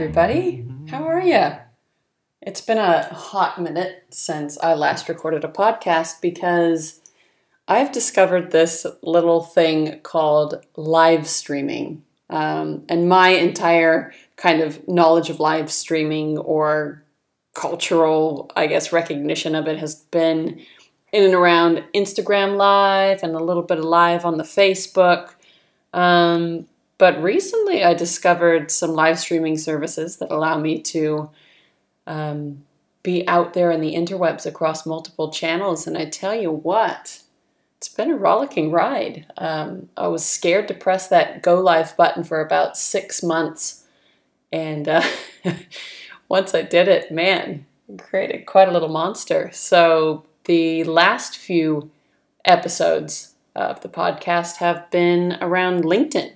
everybody. How are you? It's been a hot minute since I last recorded a podcast because I've discovered this little thing called live streaming. Um, and my entire kind of knowledge of live streaming or cultural, I guess, recognition of it has been in and around Instagram Live and a little bit of live on the Facebook. Um, but recently, I discovered some live streaming services that allow me to um, be out there in the interwebs across multiple channels. And I tell you what, it's been a rollicking ride. Um, I was scared to press that go live button for about six months. And uh, once I did it, man, created quite a little monster. So the last few episodes of the podcast have been around LinkedIn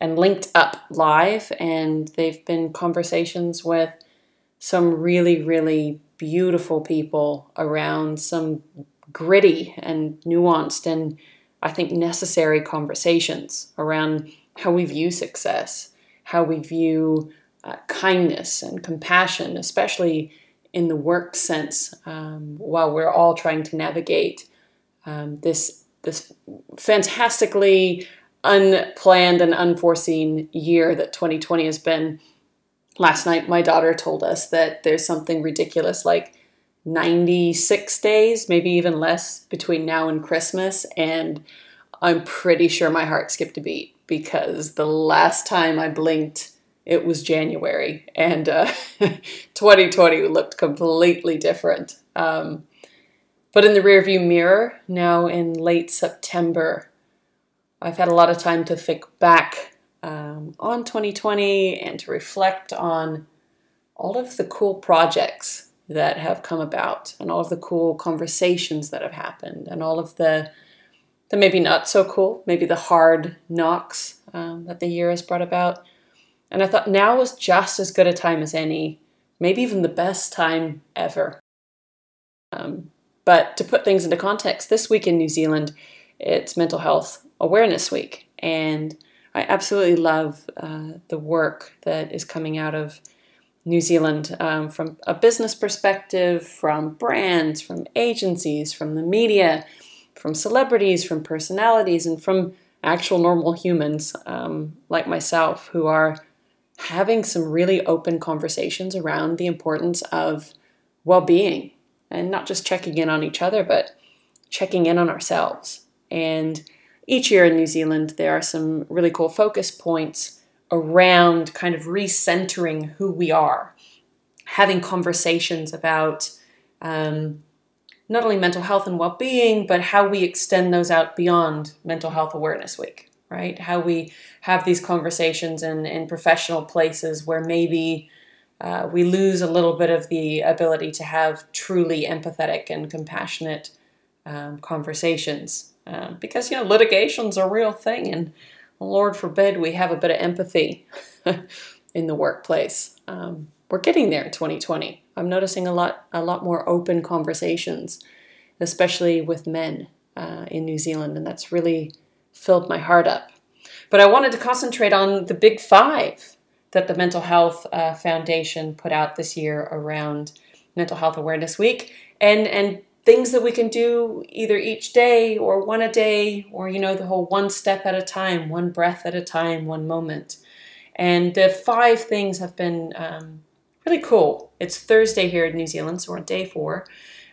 and linked up live, and they've been conversations with some really, really beautiful people around some gritty and nuanced and I think necessary conversations around how we view success, how we view uh, kindness and compassion, especially in the work sense, um, while we're all trying to navigate um, this this fantastically unplanned and unforeseen year that 2020 has been. Last night, my daughter told us that there's something ridiculous like 96 days, maybe even less, between now and Christmas. And I'm pretty sure my heart skipped a beat because the last time I blinked, it was January. And uh, 2020 looked completely different. Um, but in the rearview mirror, now in late September, I've had a lot of time to think back um, on 2020 and to reflect on all of the cool projects that have come about and all of the cool conversations that have happened and all of the the maybe not so cool, maybe the hard knocks um, that the year has brought about. And I thought now was just as good a time as any, maybe even the best time ever. Um, but to put things into context, this week in New Zealand, it's Mental Health Awareness Week. And I absolutely love uh, the work that is coming out of New Zealand um, from a business perspective, from brands, from agencies, from the media, from celebrities, from personalities, and from actual normal humans um, like myself who are having some really open conversations around the importance of well being and not just checking in on each other, but checking in on ourselves. And each year in New Zealand, there are some really cool focus points around kind of recentering who we are, having conversations about um, not only mental health and well being, but how we extend those out beyond Mental Health Awareness Week, right? How we have these conversations in, in professional places where maybe uh, we lose a little bit of the ability to have truly empathetic and compassionate um, conversations um, because you know litigation's a real thing, and Lord forbid we have a bit of empathy in the workplace. Um, we're getting there in 2020. I'm noticing a lot a lot more open conversations, especially with men uh, in New Zealand, and that's really filled my heart up. But I wanted to concentrate on the big five that the Mental Health uh, Foundation put out this year around Mental Health Awareness Week, and and things that we can do either each day or one a day or you know the whole one step at a time one breath at a time one moment. And the five things have been um, really cool. It's thursday here in new zealand so we're on day four.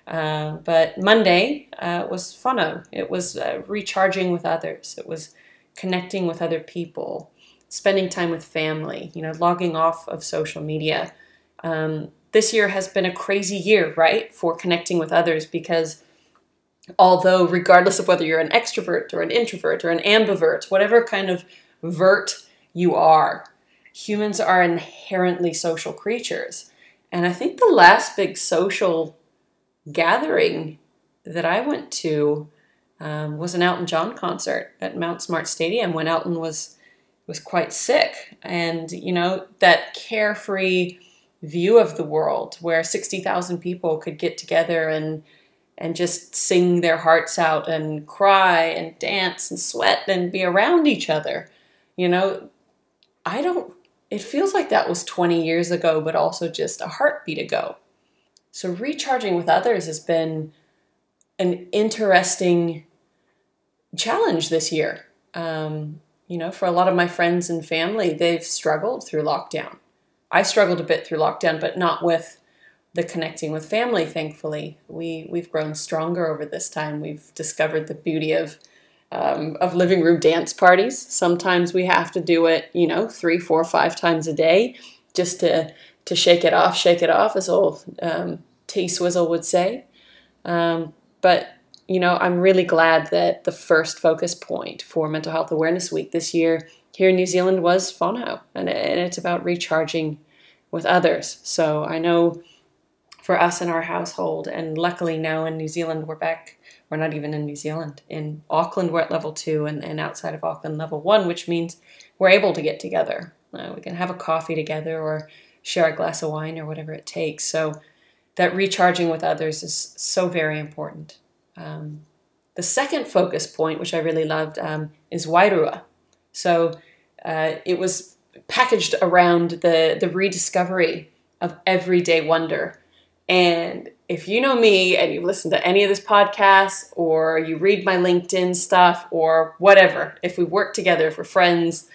Uh, but monday uh, was fun it was uh, recharging with others. It was connecting with other people spending time with family you know logging off of social media. Um, this year has been a crazy year, right, for connecting with others because although, regardless of whether you're an extrovert or an introvert or an ambivert, whatever kind of vert you are, humans are inherently social creatures. And I think the last big social gathering that I went to um, was an Elton John concert at Mount Smart Stadium when Elton was was quite sick, and you know that carefree view of the world where 60,000 people could get together and and just sing their hearts out and cry and dance and sweat and be around each other. You know, I don't it feels like that was 20 years ago, but also just a heartbeat ago. So, recharging with others has been an interesting challenge this year. Um, you know, for a lot of my friends and family, they've struggled through lockdown. I struggled a bit through lockdown, but not with the connecting with family, thankfully. We, we've grown stronger over this time. We've discovered the beauty of um, of living room dance parties. Sometimes we have to do it, you know, three, four, five times a day just to to shake it off, shake it off, as old um, T Swizzle would say. Um, but you know, I'm really glad that the first focus point for Mental Health Awareness Week this year here in New Zealand was whānau, and, and it's about recharging with others. So I know for us in our household, and luckily now in New Zealand, we're back we're not even in New Zealand. In Auckland, we're at level two, and, and outside of Auckland, level one, which means we're able to get together. Uh, we can have a coffee together or share a glass of wine or whatever it takes. So that recharging with others is so very important. Um, the second focus point, which I really loved, um, is Wairua. So uh, it was packaged around the, the rediscovery of everyday wonder. And if you know me and you've listened to any of this podcast or you read my LinkedIn stuff or whatever, if we work together, if we're friends,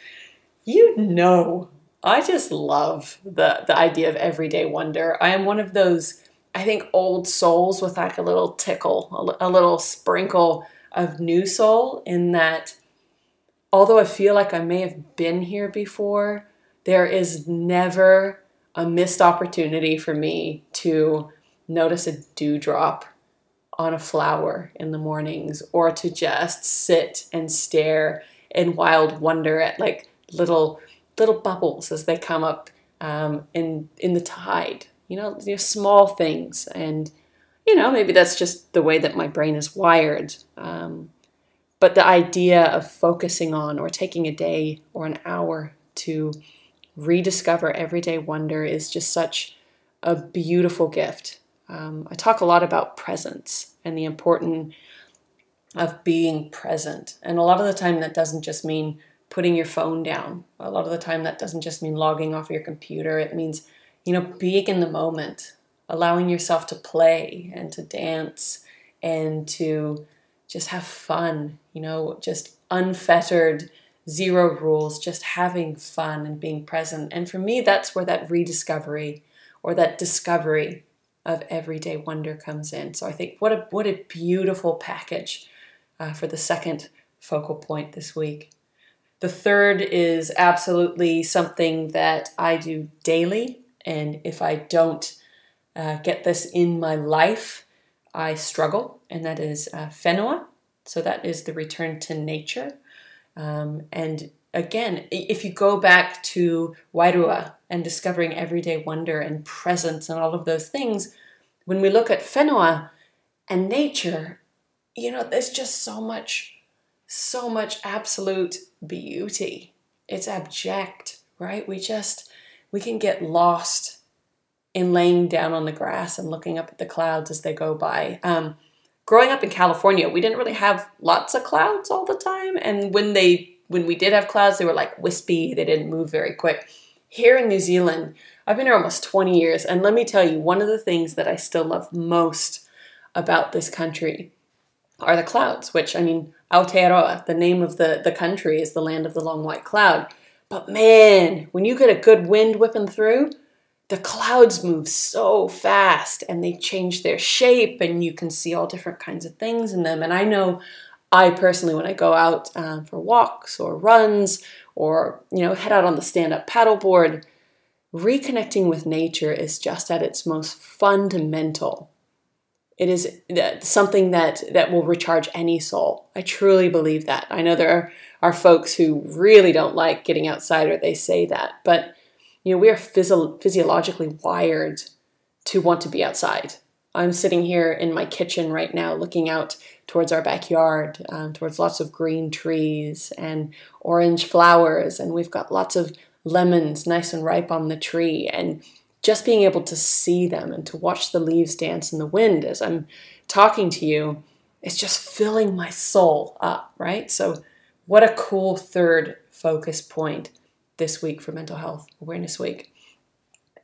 you know I just love the the idea of everyday wonder. I am one of those I think old souls with like a little tickle, a, a little sprinkle of new soul in that although I feel like I may have been here before, there is never a missed opportunity for me to notice a dewdrop on a flower in the mornings or to just sit and stare in wild wonder at like little little bubbles as they come up um, in in the tide you know, you know small things. And you know maybe that's just the way that my brain is wired um, but the idea of focusing on or taking a day or an hour to rediscover everyday wonder is just such a beautiful gift um, I talk a lot about presence and the importance of being present. And a lot of the time, that doesn't just mean putting your phone down. A lot of the time, that doesn't just mean logging off your computer. It means, you know, being in the moment, allowing yourself to play and to dance and to just have fun, you know, just unfettered, zero rules, just having fun and being present. And for me, that's where that rediscovery or that discovery of everyday wonder comes in. So I think what a what a beautiful package uh, for the second focal point this week. The third is absolutely something that I do daily, and if I don't uh, get this in my life, I struggle, and that is uh, whenua. So that is the return to nature. Um, and again, if you go back to Wairua and discovering everyday wonder and presence and all of those things, when we look at Whenua and nature, you know, there's just so much, so much absolute beauty. It's abject, right? We just, we can get lost in laying down on the grass and looking up at the clouds as they go by. Um, growing up in California, we didn't really have lots of clouds all the time, and when they when we did have clouds, they were like wispy. They didn't move very quick. Here in New Zealand, I've been here almost 20 years, and let me tell you, one of the things that I still love most about this country are the clouds, which I mean, Aotearoa, the name of the, the country, is the land of the long white cloud. But man, when you get a good wind whipping through, the clouds move so fast and they change their shape, and you can see all different kinds of things in them. And I know I personally, when I go out um, for walks or runs or you know head out on the stand-up paddleboard, reconnecting with nature is just at its most fundamental. It is something that that will recharge any soul. I truly believe that. I know there are, are folks who really don't like getting outside, or they say that, but you know we are physio- physiologically wired to want to be outside. I'm sitting here in my kitchen right now, looking out towards our backyard, um, towards lots of green trees and orange flowers, and we've got lots of lemons nice and ripe on the tree. And just being able to see them and to watch the leaves dance in the wind as I'm talking to you is just filling my soul up, right? So, what a cool third focus point this week for Mental Health Awareness Week.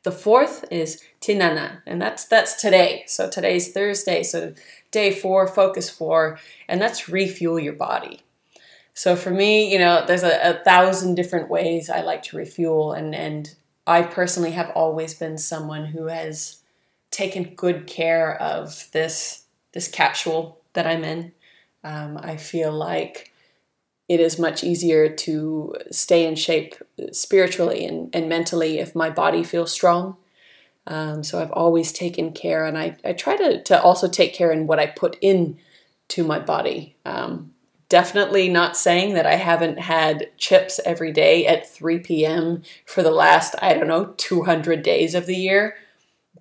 The fourth is Tinana, and that's that's today. So today's Thursday, so day four, focus four, and that's refuel your body. So for me, you know, there's a, a thousand different ways I like to refuel, and and I personally have always been someone who has taken good care of this this capsule that I'm in. Um, I feel like it is much easier to stay in shape spiritually and, and mentally if my body feels strong. Um, so I've always taken care, and I, I try to, to also take care in what I put in to my body. Um, definitely not saying that I haven't had chips every day at 3 p.m. for the last, I don't know, 200 days of the year.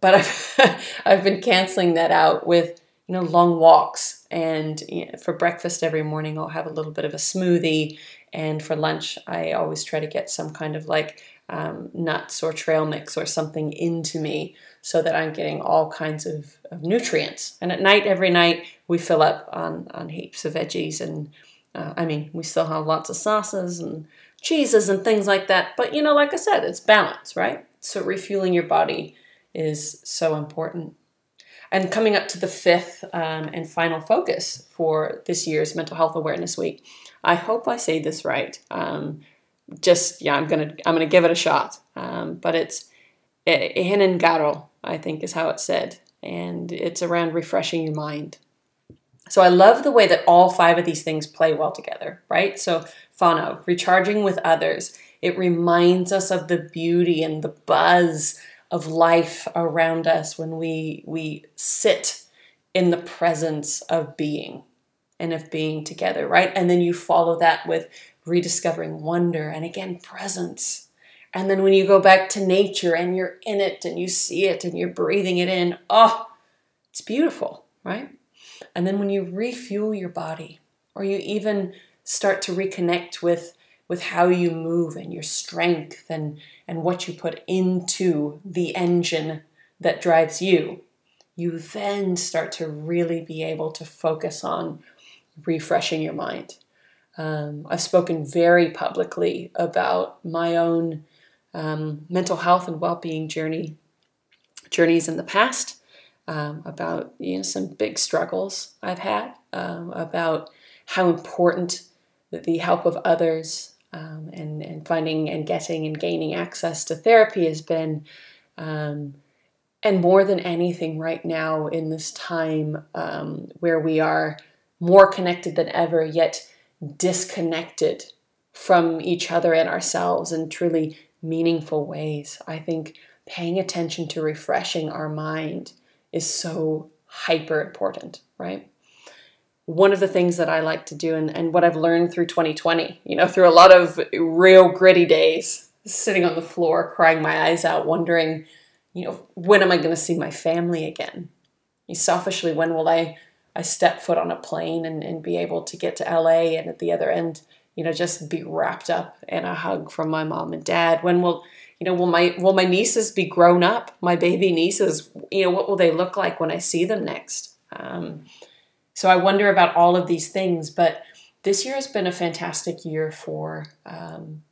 But I've, I've been canceling that out with you know, long walks. And you know, for breakfast every morning, I'll have a little bit of a smoothie. And for lunch, I always try to get some kind of like um, nuts or trail mix or something into me so that I'm getting all kinds of, of, nutrients. And at night, every night, we fill up on, on heaps of veggies. And uh, I mean, we still have lots of sauces and cheeses and things like that. But, you know, like I said, it's balance, right? So refueling your body is so important. And coming up to the fifth um, and final focus for this year's Mental Health Awareness Week, I hope I say this right. Um, just yeah, I'm gonna I'm gonna give it a shot. Um, but it's Ihinengaro, I think is how it's said, and it's around refreshing your mind. So I love the way that all five of these things play well together, right? So whānau, recharging with others. It reminds us of the beauty and the buzz of life around us when we we sit in the presence of being and of being together, right? And then you follow that with rediscovering wonder and again presence. And then when you go back to nature and you're in it and you see it and you're breathing it in, oh, it's beautiful, right? And then when you refuel your body or you even start to reconnect with with how you move and your strength and, and what you put into the engine that drives you, you then start to really be able to focus on refreshing your mind. Um, I've spoken very publicly about my own um, mental health and well-being journey journeys in the past, um, about you know some big struggles I've had, um, about how important the help of others um, and, and finding and getting and gaining access to therapy has been, um, and more than anything right now in this time um, where we are more connected than ever, yet disconnected from each other and ourselves in truly meaningful ways. I think paying attention to refreshing our mind is so hyper important, right? One of the things that I like to do and, and what I've learned through 2020, you know, through a lot of real gritty days, sitting on the floor, crying my eyes out, wondering, you know, when am I going to see my family again? Selfishly, when will I, I step foot on a plane and, and be able to get to LA and at the other end, you know, just be wrapped up in a hug from my mom and dad? When will, you know, will my will my nieces be grown up? My baby nieces, you know, what will they look like when I see them next? Um, so I wonder about all of these things, but this year has been a fantastic year for um,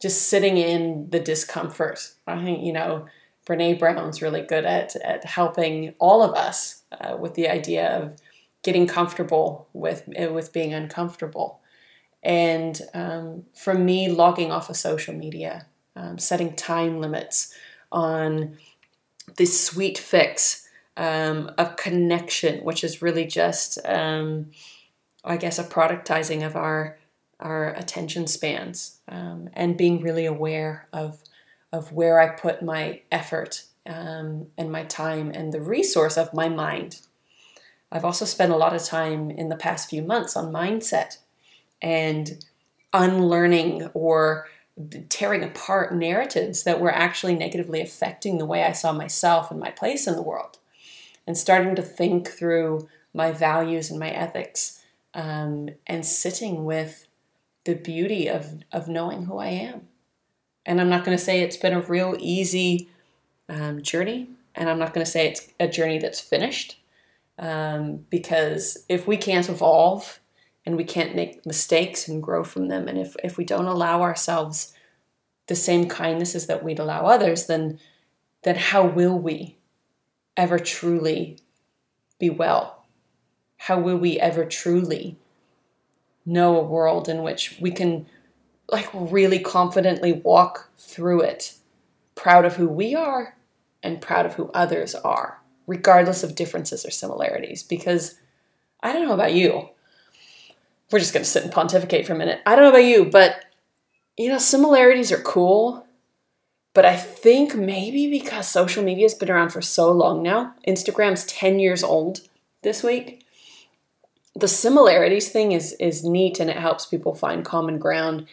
just sitting in the discomfort. I think, you know, Brene Brown's really good at, at helping all of us uh, with the idea of getting comfortable with, with being uncomfortable. And um, for me, logging off of social media, um, setting time limits on this sweet fix um, of connection, which is really just, um, I guess, a productizing of our our attention spans um, and being really aware of of where I put my effort um, and my time and the resource of my mind. I've also spent a lot of time in the past few months on mindset and unlearning or tearing apart narratives that were actually negatively affecting the way I saw myself and my place in the world and starting to think through my values and my ethics um, and sitting with the beauty of, of knowing who I am. And I'm not going to say it's been a real easy um, journey, and I'm not going to say it's a journey that's finished. Um, because if we can't evolve and we can't make mistakes and grow from them, and if, if we don't allow ourselves the same kindnesses that we'd allow others, then then how will we ever truly be well? How will we ever truly know a world in which we can like really confidently walk through it, proud of who we are and proud of who others are, regardless of differences or similarities. Because I don't know about you. We're just going to sit and pontificate for a minute. I don't know about you, but you know, similarities are cool. But I think maybe because social media has been around for so long now, Instagram's 10 years old this week. The similarities thing is is neat and it helps people find common ground,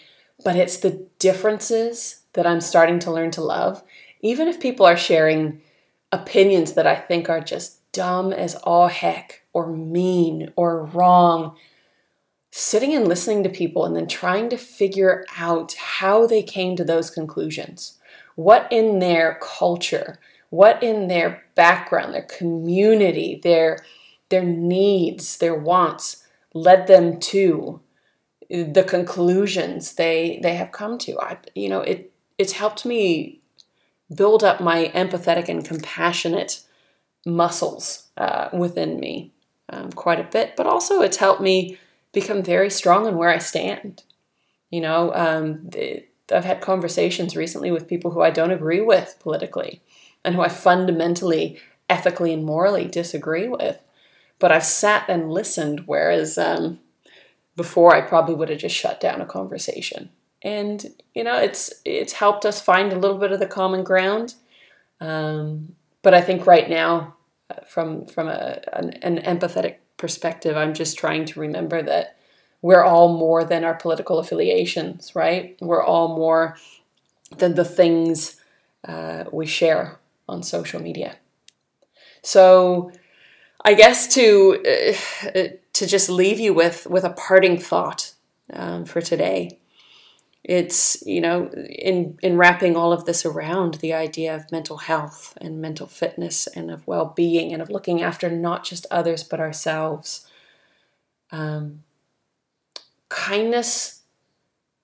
but it's the differences that I'm starting to learn to love. Even if people are sharing opinions that I think are just dumb as all heck or mean or wrong, sitting and listening to people and then trying to figure out how they came to those conclusions. What in their culture, what in their background, their community, their their needs, their wants led them to the conclusions they they have come to. I you know, it it's helped me build up my empathetic and compassionate muscles uh, within me um, quite a bit, but also it's helped me become very strong in where I stand. You know, um, I've had conversations recently with people who I don't agree with politically and who I fundamentally, ethically, and morally disagree with. But I've sat and listened, whereas um, before I probably would have just shut down a conversation. And you know, it's it's helped us find a little bit of the common ground. Um, but I think right now, uh, from from a, an, an empathetic perspective, I'm just trying to remember that we're all more than our political affiliations, right? We're all more than the things uh, we share on social media. So, I guess to uh, to just leave you with with a parting thought um, for today it's you know in in wrapping all of this around the idea of mental health and mental fitness and of well-being and of looking after not just others but ourselves um, kindness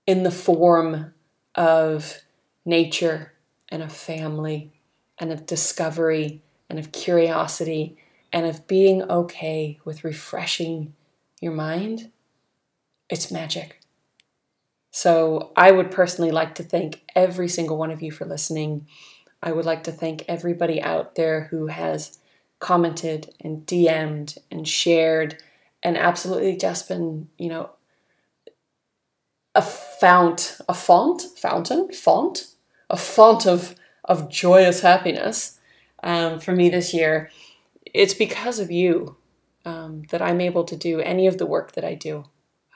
in the form of nature and of family and of discovery and of curiosity and of being okay with refreshing your mind it's magic so I would personally like to thank every single one of you for listening. I would like to thank everybody out there who has commented and DM'd and shared and absolutely just been, you know, a fount, a font, fountain, font, a font of of joyous happiness um, for me this year. It's because of you um, that I'm able to do any of the work that I do,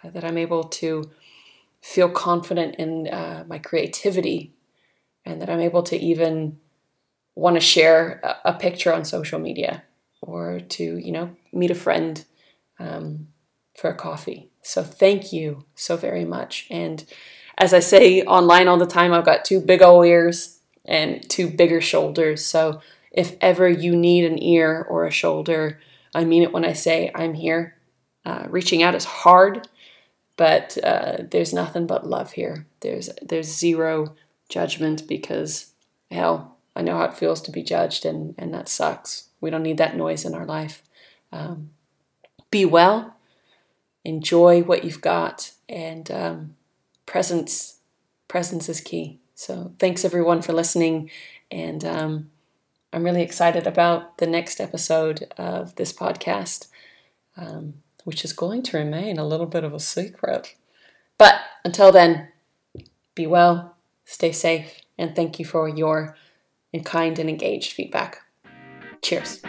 uh, that I'm able to feel confident in uh, my creativity and that I'm able to even want to share a, a, picture on social media or to, you know, meet a friend um, for a coffee. So thank you so very much. And as I say online all the time, I've got two big old ears and two bigger shoulders. So if ever you need an ear or a shoulder, I mean it when I say I'm here. Uh, reaching out is hard but uh, there's nothing but love here. There's there's zero judgment because hell, I know how it feels to be judged, and and that sucks. We don't need that noise in our life. Um, be well, enjoy what you've got, and um, presence presence is key. So thanks everyone for listening, and um, I'm really excited about the next episode of this podcast. Um, which is going to remain a little bit of a secret. But until then, be well, stay safe, and thank you for your kind and engaged feedback. Cheers.